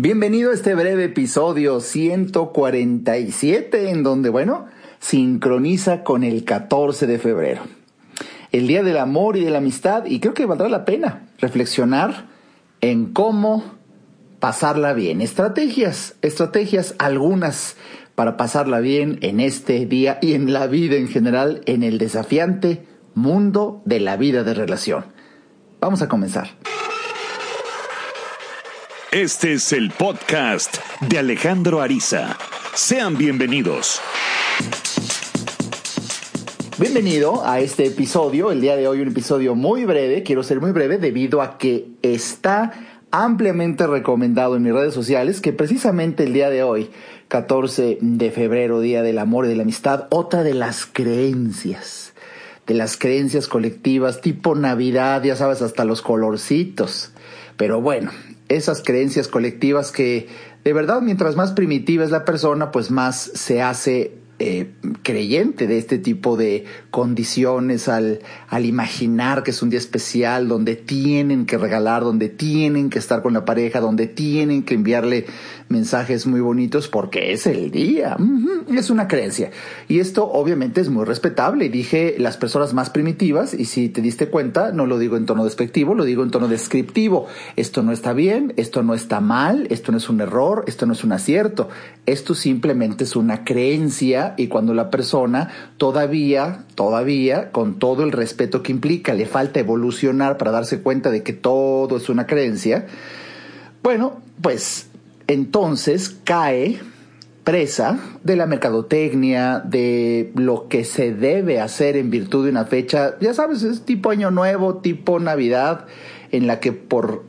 Bienvenido a este breve episodio 147 en donde, bueno, sincroniza con el 14 de febrero. El Día del Amor y de la Amistad y creo que valdrá la pena reflexionar en cómo pasarla bien. Estrategias, estrategias algunas para pasarla bien en este día y en la vida en general, en el desafiante mundo de la vida de relación. Vamos a comenzar. Este es el podcast de Alejandro Ariza. Sean bienvenidos. Bienvenido a este episodio. El día de hoy un episodio muy breve. Quiero ser muy breve debido a que está ampliamente recomendado en mis redes sociales que precisamente el día de hoy, 14 de febrero, Día del Amor y de la Amistad, otra de las creencias, de las creencias colectivas tipo Navidad, ya sabes, hasta los colorcitos. Pero bueno, esas creencias colectivas que de verdad mientras más primitiva es la persona, pues más se hace eh, creyente de este tipo de condiciones al, al imaginar que es un día especial donde tienen que regalar, donde tienen que estar con la pareja, donde tienen que enviarle mensajes muy bonitos porque es el día. Es una creencia. Y esto obviamente es muy respetable. Dije las personas más primitivas y si te diste cuenta, no lo digo en tono despectivo, lo digo en tono descriptivo. Esto no está bien, esto no está mal, esto no es un error, esto no es un acierto. Esto simplemente es una creencia y cuando la persona todavía, todavía, con todo el respeto que implica, le falta evolucionar para darse cuenta de que todo es una creencia, bueno, pues entonces cae presa de la mercadotecnia, de lo que se debe hacer en virtud de una fecha, ya sabes, es tipo año nuevo, tipo Navidad, en la que por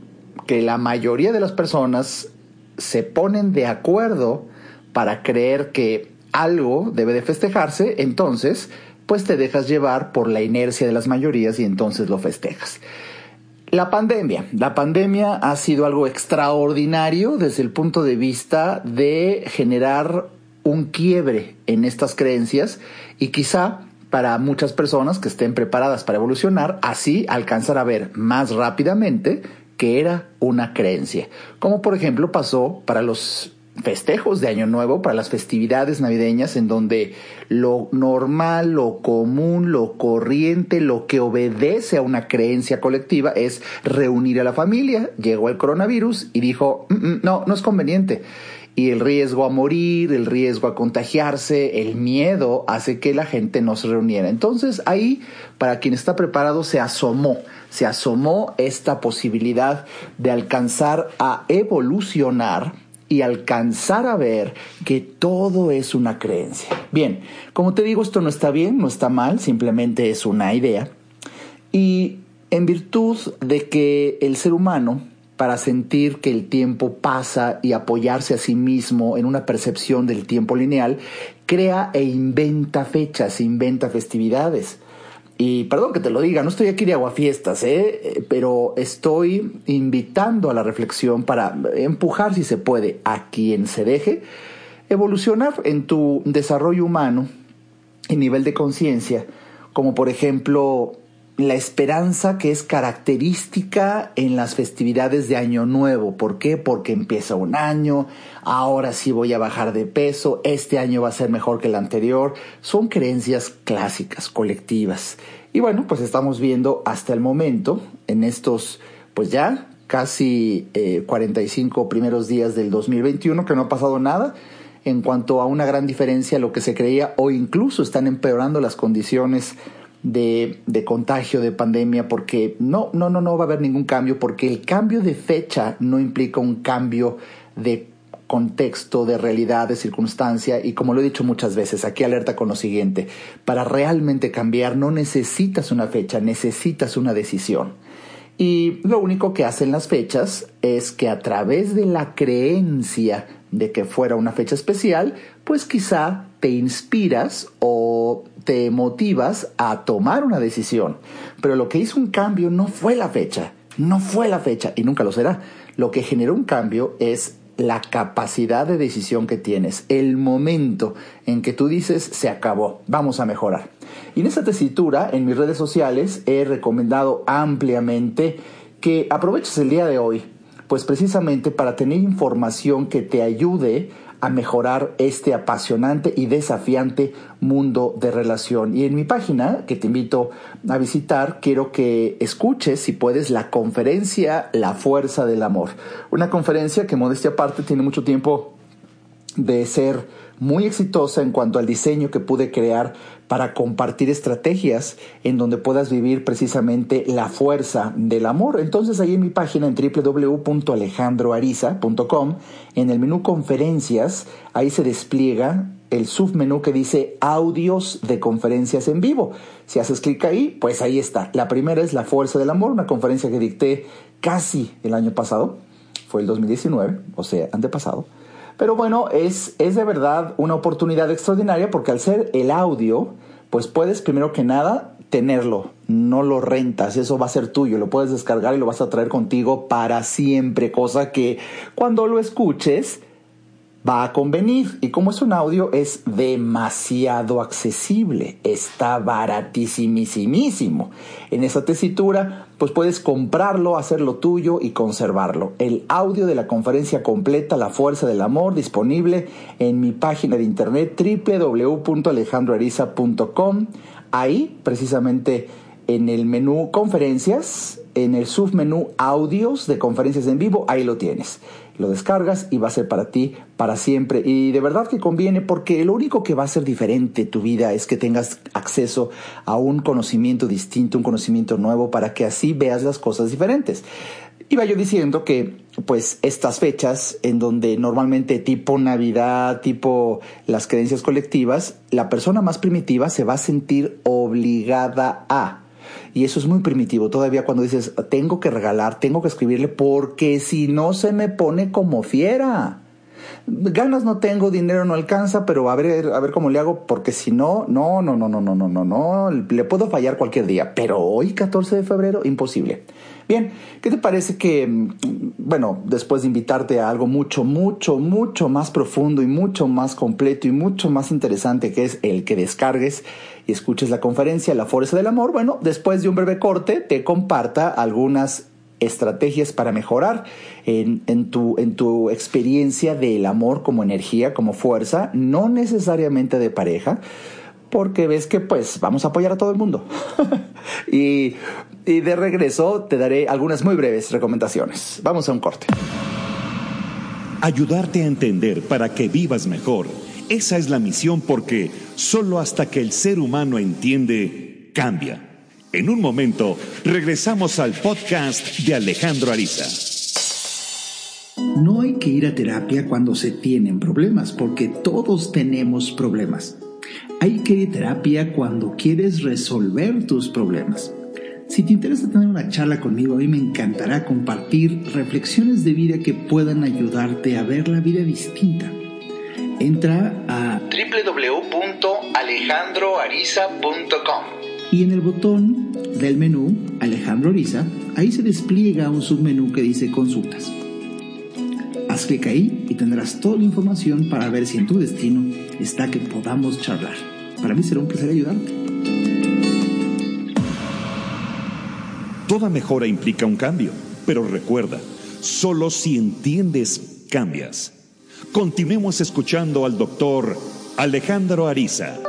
que la mayoría de las personas se ponen de acuerdo para creer que algo debe de festejarse, entonces pues te dejas llevar por la inercia de las mayorías y entonces lo festejas. La pandemia. La pandemia ha sido algo extraordinario desde el punto de vista de generar un quiebre en estas creencias y quizá para muchas personas que estén preparadas para evolucionar, así alcanzar a ver más rápidamente que era una creencia. Como por ejemplo pasó para los festejos de Año Nuevo, para las festividades navideñas, en donde lo normal, lo común, lo corriente, lo que obedece a una creencia colectiva es reunir a la familia. Llegó el coronavirus y dijo, mm, mm, no, no es conveniente. Y el riesgo a morir, el riesgo a contagiarse, el miedo hace que la gente no se reuniera. Entonces ahí, para quien está preparado, se asomó, se asomó esta posibilidad de alcanzar a evolucionar y alcanzar a ver que todo es una creencia. Bien, como te digo, esto no está bien, no está mal, simplemente es una idea. Y en virtud de que el ser humano, para sentir que el tiempo pasa y apoyarse a sí mismo en una percepción del tiempo lineal, crea e inventa fechas, inventa festividades. Y perdón que te lo diga, no estoy aquí de aguafiestas, ¿eh? pero estoy invitando a la reflexión para empujar, si se puede, a quien se deje evolucionar en tu desarrollo humano y nivel de conciencia, como por ejemplo la esperanza que es característica en las festividades de Año Nuevo. ¿Por qué? Porque empieza un año, ahora sí voy a bajar de peso, este año va a ser mejor que el anterior. Son creencias clásicas, colectivas. Y bueno, pues estamos viendo hasta el momento, en estos, pues ya casi 45 eh, primeros días del 2021, que no ha pasado nada en cuanto a una gran diferencia a lo que se creía o incluso están empeorando las condiciones de, de, contagio, de pandemia, porque no, no, no, no va a haber ningún cambio, porque el cambio de fecha no implica un cambio de contexto, de realidad, de circunstancia, y como lo he dicho muchas veces, aquí alerta con lo siguiente, para realmente cambiar no necesitas una fecha, necesitas una decisión. Y lo único que hacen las fechas es que a través de la creencia de que fuera una fecha especial, pues quizá te inspiras o te motivas a tomar una decisión. Pero lo que hizo un cambio no fue la fecha, no fue la fecha y nunca lo será. Lo que generó un cambio es la capacidad de decisión que tienes, el momento en que tú dices se acabó, vamos a mejorar. Y en esa tesitura, en mis redes sociales, he recomendado ampliamente que aproveches el día de hoy pues precisamente para tener información que te ayude a mejorar este apasionante y desafiante mundo de relación. Y en mi página, que te invito a visitar, quiero que escuches, si puedes, la conferencia La Fuerza del Amor. Una conferencia que, modestia aparte, tiene mucho tiempo de ser muy exitosa en cuanto al diseño que pude crear para compartir estrategias en donde puedas vivir precisamente la fuerza del amor. Entonces ahí en mi página en www.alejandroariza.com, en el menú conferencias, ahí se despliega el submenú que dice audios de conferencias en vivo. Si haces clic ahí, pues ahí está. La primera es La Fuerza del Amor, una conferencia que dicté casi el año pasado, fue el 2019, o sea, antepasado pero bueno, es, es de verdad una oportunidad extraordinaria porque al ser el audio, pues puedes primero que nada tenerlo, no lo rentas, eso va a ser tuyo, lo puedes descargar y lo vas a traer contigo para siempre, cosa que cuando lo escuches va a convenir. Y como es un audio, es demasiado accesible, está baratísimísimo. En esa tesitura, pues puedes comprarlo, hacerlo tuyo y conservarlo. El audio de la conferencia completa La Fuerza del Amor disponible en mi página de internet www.alejandroariza.com. Ahí, precisamente en el menú conferencias, en el submenú audios de conferencias en vivo, ahí lo tienes lo descargas y va a ser para ti para siempre. Y de verdad que conviene porque lo único que va a ser diferente tu vida es que tengas acceso a un conocimiento distinto, un conocimiento nuevo para que así veas las cosas diferentes. Iba yo diciendo que pues estas fechas en donde normalmente tipo Navidad, tipo las creencias colectivas, la persona más primitiva se va a sentir obligada a y eso es muy primitivo. Todavía cuando dices, tengo que regalar, tengo que escribirle, porque si no se me pone como fiera. Ganas no tengo, dinero no alcanza, pero a ver, a ver cómo le hago, porque si no, no, no, no, no, no, no, no, no, le puedo fallar cualquier día, pero hoy, 14 de febrero, imposible. Bien, ¿qué te parece que, mm, bueno, después de invitarte a algo mucho, mucho, mucho más profundo y mucho más completo y mucho más interesante, que es el que descargues y escuches la conferencia La Fuerza del Amor, bueno, después de un breve corte te comparta algunas estrategias para mejorar en, tu, en tu experiencia del amor como energía, como fuerza, no necesariamente de pareja, porque ves que pues vamos a apoyar a todo el mundo. y, y de regreso te daré algunas muy breves recomendaciones. Vamos a un corte. Ayudarte a entender para que vivas mejor esa es la misión porque solo hasta que el ser humano entiende, cambia. En un momento, regresamos al podcast de Alejandro Ariza. No hay que ir a terapia cuando se tienen problemas, porque todos tenemos problemas. Hay que ir a terapia cuando quieres resolver tus problemas. Si te interesa tener una charla conmigo, a mí me encantará compartir reflexiones de vida que puedan ayudarte a ver la vida distinta entra a www.alejandroariza.com y en el botón del menú Alejandro Ariza, ahí se despliega un submenú que dice consultas. Haz clic ahí y tendrás toda la información para ver si en tu destino está que podamos charlar. Para mí será un placer ayudarte. Toda mejora implica un cambio, pero recuerda, solo si entiendes, cambias. Continuemos escuchando al doctor Alejandro Ariza.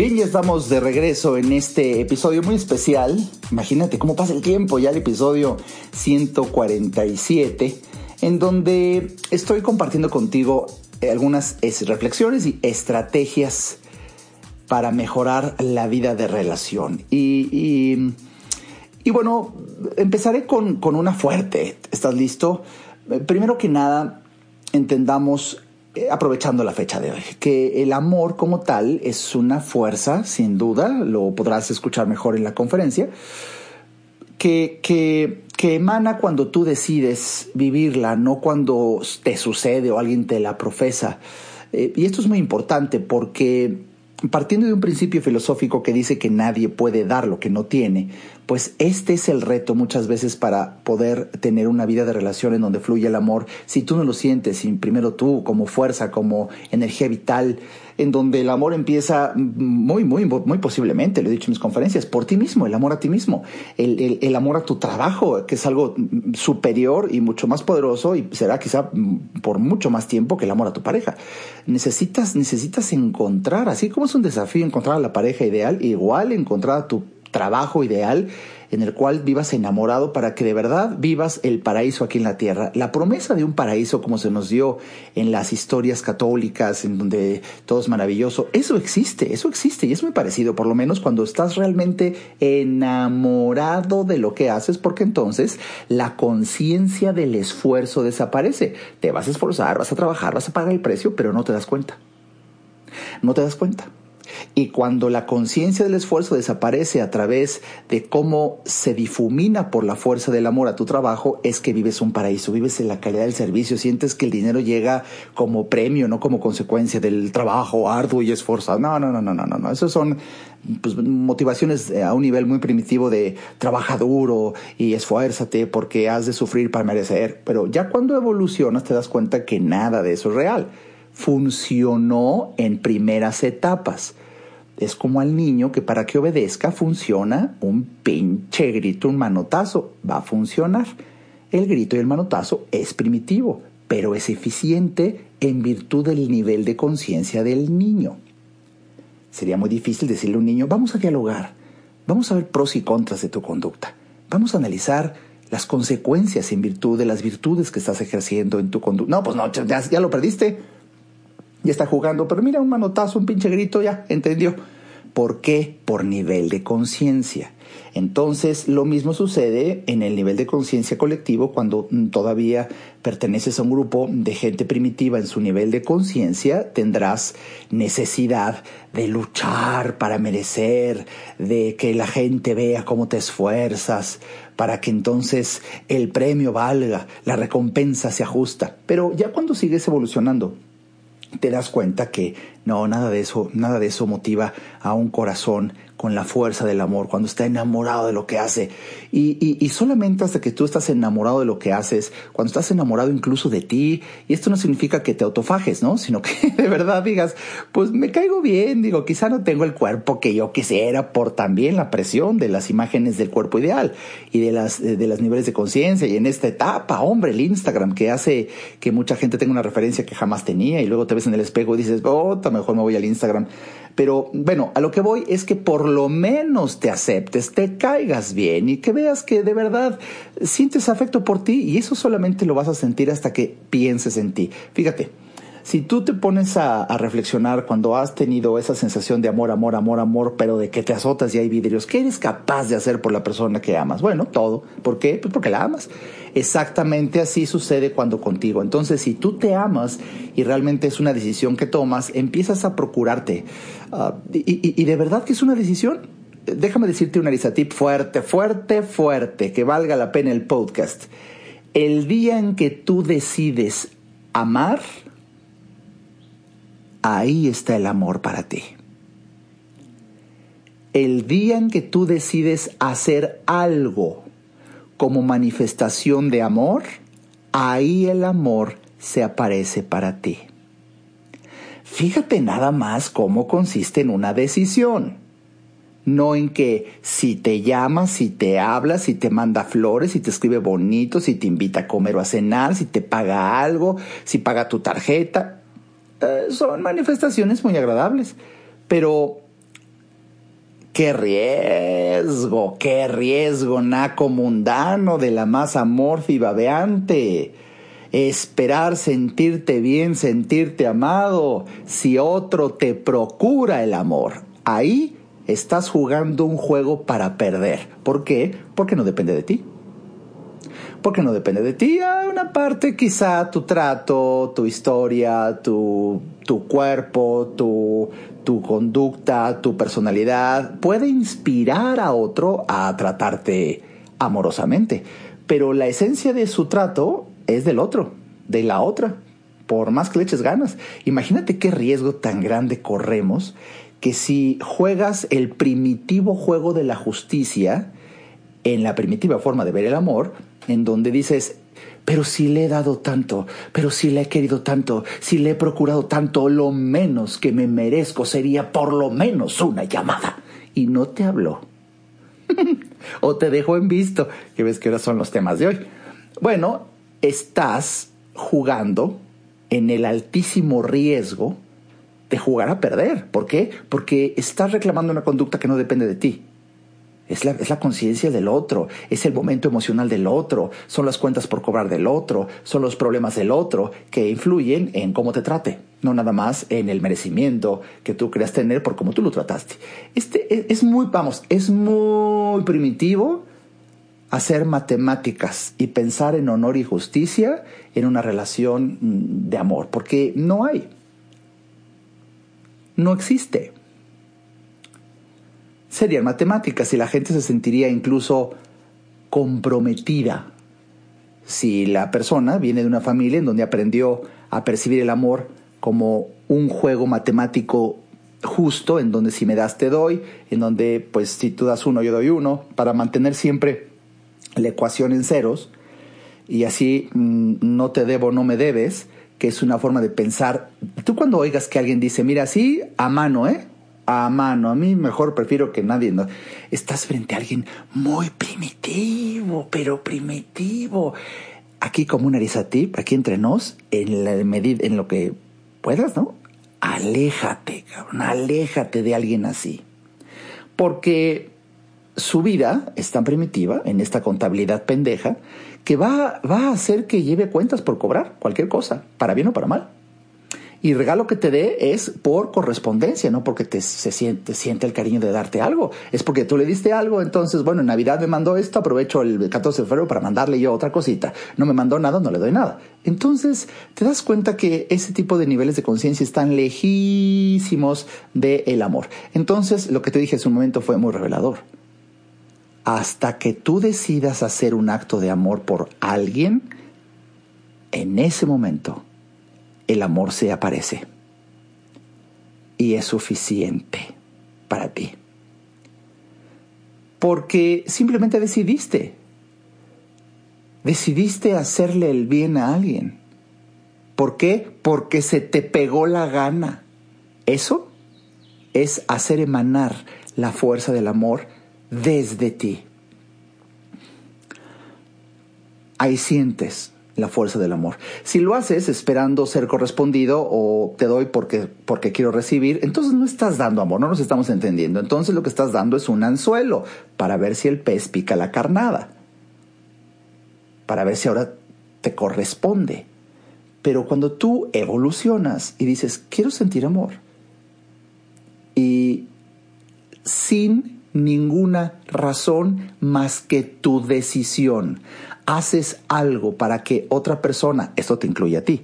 Bien, ya estamos de regreso en este episodio muy especial. Imagínate cómo pasa el tiempo, ya el episodio 147, en donde estoy compartiendo contigo algunas reflexiones y estrategias para mejorar la vida de relación. y y bueno, empezaré con, una fuerte. ¿Estás listo? Eh, primero que nada, entendamos, eh, aprovechando la fecha de hoy, que el amor como tal es una fuerza, sin duda, lo podrás escuchar mejor en la conferencia, que, que, que emana cuando tú decides vivirla, no cuando te sucede o alguien te la profesa. Eh, y esto es muy importante porque partiendo de un principio filosófico que dice que nadie puede dar lo que no tiene, pues este es el reto muchas veces para poder tener una vida de relación en donde fluye el amor. Si tú no lo sientes, primero tú como fuerza, como energía vital, en donde el amor empieza muy, muy, muy posiblemente, lo he dicho en mis conferencias, por ti mismo, el amor a ti mismo, el, el, amor a tu trabajo, que es algo superior y mucho más poderoso y será quizá por mucho más tiempo que el amor a tu pareja. Necesitas, necesitas encontrar, así como es un desafío encontrar a la pareja ideal, igual encontrar a tu trabajo ideal en el cual vivas enamorado para que de verdad vivas el paraíso aquí en la tierra. La promesa de un paraíso como se nos dio en las historias católicas, en donde todo es maravilloso, eso existe, eso existe y es muy parecido, por lo menos cuando estás realmente enamorado de lo que haces, porque entonces la conciencia del esfuerzo desaparece. Te vas a esforzar, vas a trabajar, vas a pagar el precio, pero no te das cuenta. No te das cuenta. Y cuando la conciencia del esfuerzo desaparece a través de cómo se difumina por la fuerza del amor a tu trabajo, es que vives un paraíso, vives en la calidad del servicio, sientes que el dinero llega como premio, no como consecuencia del trabajo arduo y esforzado. No, no, no, no, no, no. Esos son pues, motivaciones a un nivel muy primitivo de trabaja duro y esfuérzate porque has de sufrir para merecer. Pero ya cuando evolucionas te das cuenta que nada de eso es real funcionó en primeras etapas. Es como al niño que para que obedezca funciona un pinche grito, un manotazo. Va a funcionar. El grito y el manotazo es primitivo, pero es eficiente en virtud del nivel de conciencia del niño. Sería muy difícil decirle a un niño, vamos a dialogar, vamos a ver pros y contras de tu conducta, vamos a analizar las consecuencias en virtud de las virtudes que estás ejerciendo en tu conducta. No, pues no, ya, ya lo perdiste ya está jugando, pero mira un manotazo, un pinche grito, ya, entendió. ¿Por qué? Por nivel de conciencia. Entonces, lo mismo sucede en el nivel de conciencia colectivo cuando todavía perteneces a un grupo de gente primitiva en su nivel de conciencia, tendrás necesidad de luchar para merecer, de que la gente vea cómo te esfuerzas, para que entonces el premio valga, la recompensa se ajusta. Pero ya cuando sigues evolucionando, te das cuenta que no, nada de eso, nada de eso motiva a un corazón con la fuerza del amor, cuando está enamorado de lo que hace. Y, y, solamente hasta que tú estás enamorado de lo que haces, cuando estás enamorado incluso de ti, y esto no significa que te autofajes, ¿no? Sino que de verdad digas, pues me caigo bien, digo, quizá no tengo el cuerpo que yo quisiera por también la presión de las imágenes del cuerpo ideal y de las, de los niveles de conciencia. Y en esta etapa, hombre, el Instagram que hace que mucha gente tenga una referencia que jamás tenía y luego te en el espejo y dices, oh, mejor me voy al Instagram. Pero bueno, a lo que voy es que por lo menos te aceptes, te caigas bien y que veas que de verdad sientes afecto por ti y eso solamente lo vas a sentir hasta que pienses en ti. Fíjate, si tú te pones a, reflexionar cuando has tenido esa sensación de amor, amor, amor, amor, pero de que te azotas y hay vidrios, ¿qué eres capaz de hacer por la persona que amas? Bueno, todo. ¿Por qué? Pues porque la amas. Exactamente así sucede cuando contigo. Entonces, si tú te amas y realmente es una decisión que tomas, empiezas a procurarte. Ah, y, de verdad que es una decisión. Déjame decirte una tip fuerte, fuerte, fuerte, que valga la pena el podcast. El día en que tú decides amar, ahí está el amor para ti. El día en que tú decides hacer algo como manifestación de amor, ahí el amor se aparece para ti. Fíjate nada más cómo consiste en una decisión. No en que si te llama, si te habla, si te manda flores, si te escribe bonito, si te invita a comer o a cenar, si te paga algo, si paga tu tarjeta. Eh, son manifestaciones muy agradables, pero qué riesgo, qué riesgo naco mundano de la masa babeante. Esperar sentirte bien, sentirte amado, si otro te procura el amor. Ahí estás jugando un juego para perder. ¿Por qué? Porque no depende de ti porque no depende de ti. Hay una parte quizá tu trato, tu historia, tu, tu cuerpo, tu, tu conducta, tu personalidad puede inspirar a otro a tratarte amorosamente. Pero la esencia de su trato es del otro, de la otra, por más que le eches ganas. Imagínate qué riesgo tan grande corremos que si juegas el primitivo juego de la justicia, en la primitiva forma de ver el amor, en donde dices, pero si le he dado tanto, pero si le he querido tanto, si le he procurado tanto, lo menos que me merezco sería por lo menos una llamada. Y no te habló. o te dejó en visto, que ves que ahora son los temas de hoy. Bueno, estás jugando en el altísimo riesgo de jugar a perder. ¿Por qué? Porque estás reclamando una conducta que no depende de ti. Es la, es la conciencia del otro, es el momento emocional del otro, son las cuentas por cobrar del otro, son los problemas del otro que influyen en cómo te trate, no nada más en el merecimiento que tú creas tener por cómo tú lo trataste. Este es, es muy, vamos, es muy primitivo hacer matemáticas y pensar en honor y justicia en una relación de amor, porque no hay. No existe serían matemáticas y la gente se sentiría incluso comprometida si la persona viene de una familia en donde aprendió a percibir el amor como un juego matemático justo, en donde si me das te doy, en donde pues si tú das uno yo doy uno, para mantener siempre la ecuación en ceros y así mm, no te debo, no me debes, que es una forma de pensar. Tú cuando oigas que alguien dice, mira, sí, a mano, ¿eh? A mano. A mí mejor prefiero que nadie. No. Estás frente a alguien muy primitivo, pero primitivo. Aquí como un arizatip, aquí entre nos, en la medida, en lo que puedas, ¿no? Aléjate, cabrón, aléjate de alguien así. Porque su vida es tan primitiva en esta contabilidad pendeja que va, va a hacer que lleve cuentas por cobrar cualquier cosa, para bien o para mal. Y regalo que te dé es por correspondencia, no porque te, se siente, siente el cariño de darte algo. Es porque tú le diste algo, entonces, bueno, en Navidad me mandó esto, aprovecho el 14 de febrero para mandarle yo otra cosita. No me mandó nada, no le doy nada. Entonces, te das cuenta que ese tipo de niveles de conciencia están lejísimos del amor. Entonces, lo que te dije en su momento fue muy revelador. Hasta que tú decidas hacer un acto de amor por alguien, en ese momento, el amor se aparece y es suficiente para ti. Porque simplemente decidiste. Decidiste hacerle el bien a alguien. ¿Por qué? Porque se te pegó la gana. Eso es hacer emanar la fuerza del amor desde ti. Ahí sientes la fuerza del amor. Si lo haces esperando ser correspondido o te doy porque, porque quiero recibir, entonces no estás dando amor, no nos estamos entendiendo. Entonces lo que estás dando es un anzuelo para ver si el pez pica la carnada, para ver si ahora te corresponde. Pero cuando tú evolucionas y dices, quiero sentir amor, y sin ninguna razón más que tu decisión, haces algo para que otra persona, esto te incluye a ti,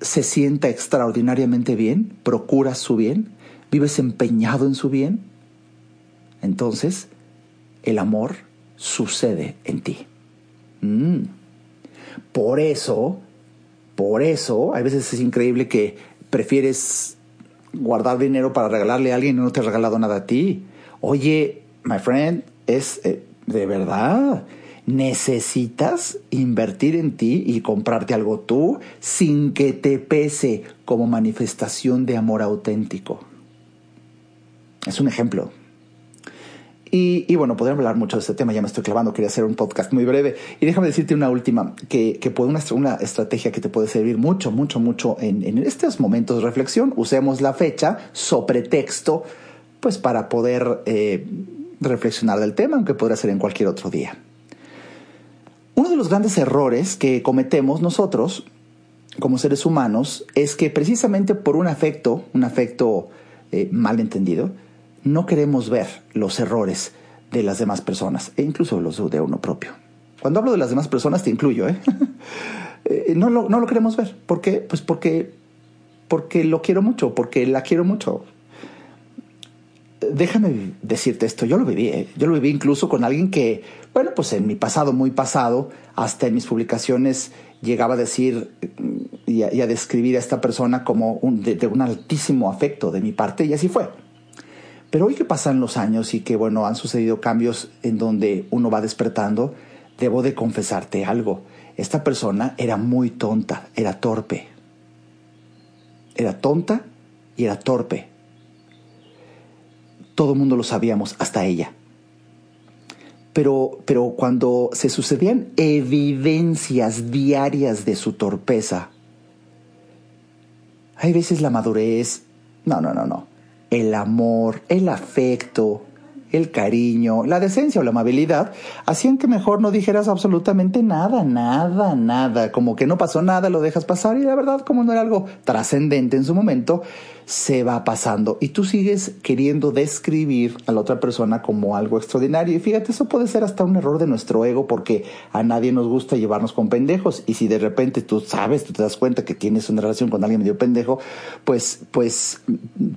se sienta extraordinariamente bien, procuras su bien, vives empeñado en su bien, entonces el amor sucede en ti. Mm. Por eso, por eso, a veces es increíble que prefieres guardar dinero para regalarle a alguien y no te ha regalado nada a ti. Oye, my friend, es eh, de verdad necesitas invertir en ti y comprarte algo tú sin que te pese como manifestación de amor auténtico. Es un ejemplo. Y, bueno, podríamos hablar mucho de este tema, ya me estoy clavando, quería hacer un podcast muy breve. Y déjame decirte una última, que, que puede una, una estrategia que te puede servir mucho, mucho, mucho en, en estos momentos de reflexión. Usemos la fecha, so pretexto, pues para poder eh, reflexionar del tema, aunque podría ser en cualquier otro día. Uno de los grandes errores que cometemos nosotros como seres humanos es que precisamente por un afecto, un afecto eh, mal entendido, no queremos ver los errores de las demás personas e incluso los de uno propio. Cuando hablo de las demás personas te incluyo, ¿eh? eh no, lo, no lo queremos ver. ¿Por qué? Pues porque, porque lo quiero mucho, porque la quiero mucho déjame decirte esto, yo lo viví, ¿eh? yo lo viví incluso con alguien que, bueno, pues en mi pasado, muy pasado, hasta en mis publicaciones llegaba a decir mm, y a, describir a esta persona como un, de, un altísimo afecto de mi parte, y así fue. Pero hoy que pasan los años y que, bueno, han sucedido cambios en donde uno va despertando, debo de confesarte algo. Esta persona era muy tonta, era torpe. Era tonta y era torpe. Todo el mundo lo sabíamos, hasta ella. Pero, pero cuando se sucedían evidencias diarias de su torpeza, hay veces la madurez, no, no, no, no, el amor, el afecto, el cariño, la decencia o la amabilidad, hacían que mejor no dijeras absolutamente nada, nada, nada, como que no pasó nada, lo dejas pasar y la verdad como no era algo trascendente en su momento, se va pasando. Y tú sigues queriendo describir a la otra persona como algo extraordinario. Y fíjate, eso puede ser hasta un error de nuestro ego porque a nadie nos gusta llevarnos con pendejos. Y si de repente tú sabes, tú te das cuenta que tienes una relación con alguien medio pendejo, pues, pues,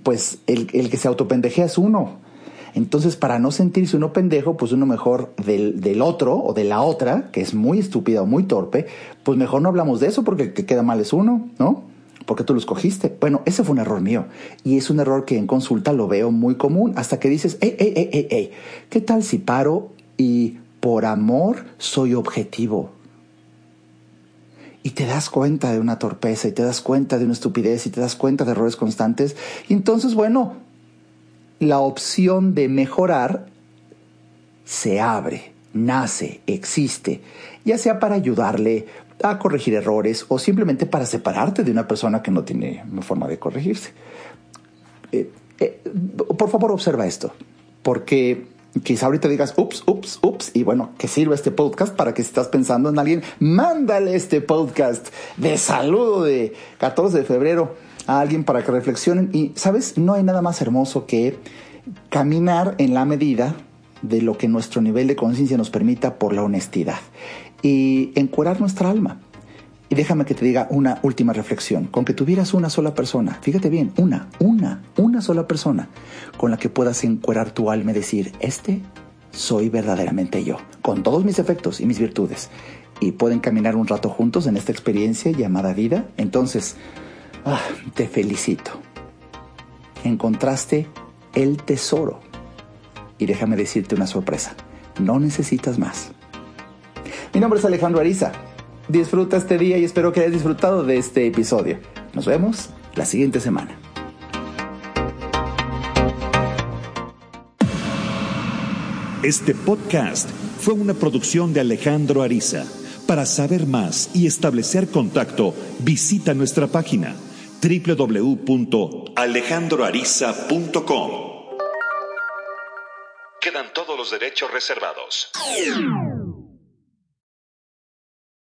pues el, el que se autopendejea es uno entonces, para no sentirse uno pendejo, pues uno mejor del, del, otro o de la otra, que es muy estúpida o muy torpe, pues mejor no hablamos de eso porque el que queda mal es uno, ¿no? Porque tú lo escogiste. Bueno, ese fue un error mío. Y es un error que en consulta lo veo muy común. Hasta que dices, hey, hey, hey, hey, hey, ¿qué tal si paro y por amor soy objetivo? y te das cuenta de una torpeza y te das cuenta de una estupidez y te das cuenta de errores constantes. Y entonces, bueno, la opción de mejorar se abre, nace, existe, ya sea para ayudarle a corregir errores o simplemente para separarte de una persona que no tiene forma de corregirse. Eh, eh, por favor, observa esto, porque quizá ahorita digas, ups, ups, ups, y bueno, que sirva este podcast para que si estás pensando en alguien, mándale este podcast de saludo de 14 de febrero a alguien para que reflexionen. Y, ¿sabes? No hay nada más hermoso que caminar en la medida de lo que nuestro nivel de conciencia nos permita por la honestidad y encuerar nuestra alma. Y déjame que te diga una última reflexión. Con que tuvieras una sola persona, fíjate bien, una, una, una sola persona con la que puedas encuerar tu alma y decir, este soy verdaderamente yo, con todos mis efectos y mis virtudes. Y pueden caminar un rato juntos en esta experiencia llamada vida. Entonces, Ah, te felicito. Encontraste el tesoro. Y déjame decirte una sorpresa. No necesitas más. Mi nombre es Alejandro Ariza. Disfruta este día y espero que hayas disfrutado de este episodio. Nos vemos la siguiente semana. Este podcast fue una producción de Alejandro Ariza. Para saber más y establecer contacto, visita nuestra página www.alejandroariza.com. Quedan todos los derechos reservados.